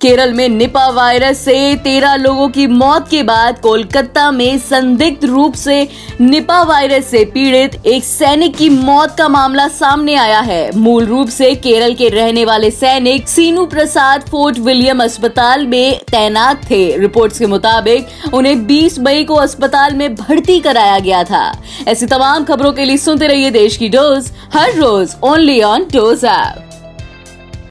केरल में Nipah virus से तेरह लोगों की मौत के बाद कोलकाता में संदिग्ध रूप से निपा वायरस से पीड़ित एक सैनिक की मौत का मामला सामने आया है। मूल रूप से केरल के रहने वाले सैनिक सीनू प्रसाद फोर्ट विलियम अस्पताल में तैनात थे। रिपोर्ट्स के मुताबिक उन्हें 20 मई को अस्पताल में भर्ती कराया गया था। ऐसी तमाम खबरों के लिए सुनते रहिए देश की डोज, हर रोज ओनली ऑन डोज ऐप।